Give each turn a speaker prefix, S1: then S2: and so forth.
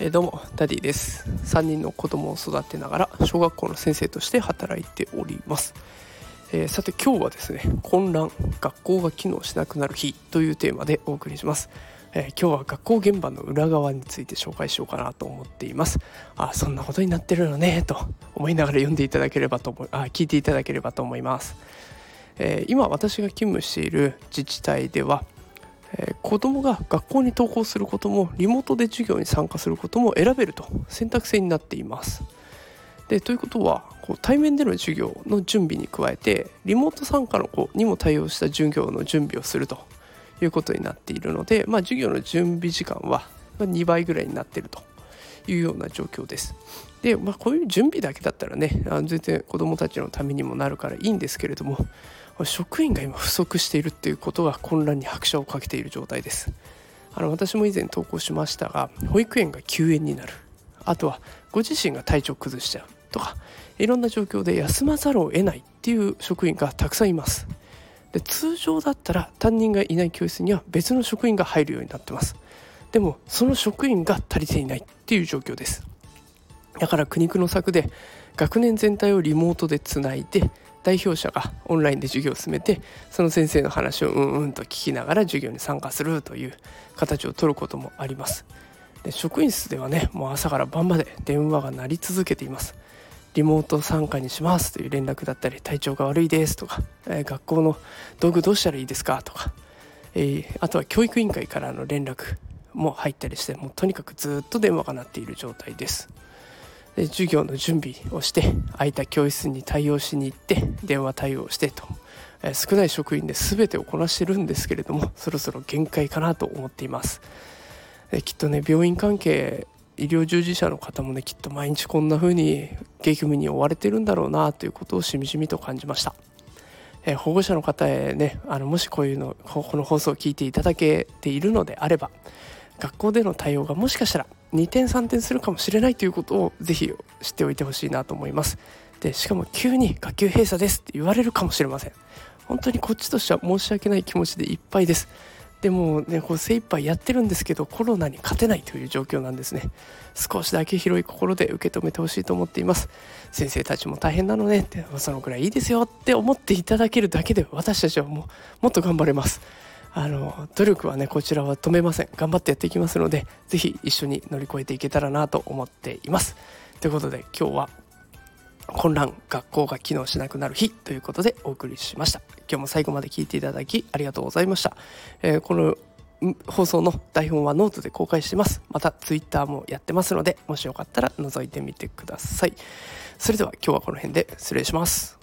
S1: え、どうもダディです。3人の子供を育てながら小学校の先生として働いております、えー、さて今日はですね混乱学校が機能しなくなる日というテーマでお送りします。えー、今日は学校現場の裏側について紹介しようかなと思っています。あそんなことになってるのねと思いながら読んでいただければと思いあ聞いていただければと思います、え、今私が勤務している自治体ではえ、子どもが学校に登校することもリモートで授業に参加することも選べると選択制になっています。でということはこう対面での授業の準備に加えてリモート参加の子にも対応した授業の準備をするということになっているので、まあ、授業の準備時間は2倍ぐらいになっているというような状況です。で、まあ、こういう準備だけだったらね全然子どもたちのためにもなるからいいんですけれども職員が今不足しているっていうことが混乱に拍車をかけている状態です。あの私も以前投稿しましたが保育園が休園になる。あとはご自身が体調崩しちゃう。とかいろんな状況で休まざるを得ないっていう職員がたくさんいます。で通常だったら担任がいない教室には別の職員が入るようになってます。でもその職員が足りていないっていう状況です。だから苦肉の策で学年全体をリモートでつないで代表者がオンラインで授業を進めてその先生の話をうんうんと聞きながら授業に参加するという形を取ることもあります。で職員室ではねもう朝から晩まで電話が鳴り続けています。リモート参加にしますという連絡だったり体調が悪いですとか、えー、学校の道具どうしたらいいですかとか、えー、あとは教育委員会からの連絡も入ったりしてもうとにかくずっと電話が鳴っている状態です。で授業の準備をして空いた教室に対応しに行って電話対応してと、えー、少ない職員で全てをこなしてるんですけれどもそろそろ限界かなと思っています、きっとね病院関係医療従事者の方もねきっと毎日こんな風に激務に追われてるんだろうなということをしみじみと感じました、え、保護者の方へねあのもしこういうのこの放送を聞いていただけているのであれば学校での対応がもしかしたら2点3点するかもしれないということをぜひ知っておいてほしいなと思います。でしかも急に学級閉鎖ですって言われるかもしれません。本当にこっちとしては申し訳ない気持ちでいっぱいです。でもねこう精一杯やってるんですけどコロナに勝てないという状況なんですね。少しだけ広い心で受け止めてほしいと思っています。先生たちも大変なのねってそのくらいいいですよって思っていただけるだけで私たちはもうもっと頑張れます。あの努力はねこちらは止めません。頑張ってやっていきますので是非一緒に乗り越えていけたらなと思っています。ということで今日は混乱学校が機能しなくなる日ということでお送りしました。今日も最後まで聞いていただきありがとうございました、えー、この放送の台本はノートで公開してます。またツイッターもやってますのでもしよかったら覗いてみてください。それでは今日はこの辺で失礼します。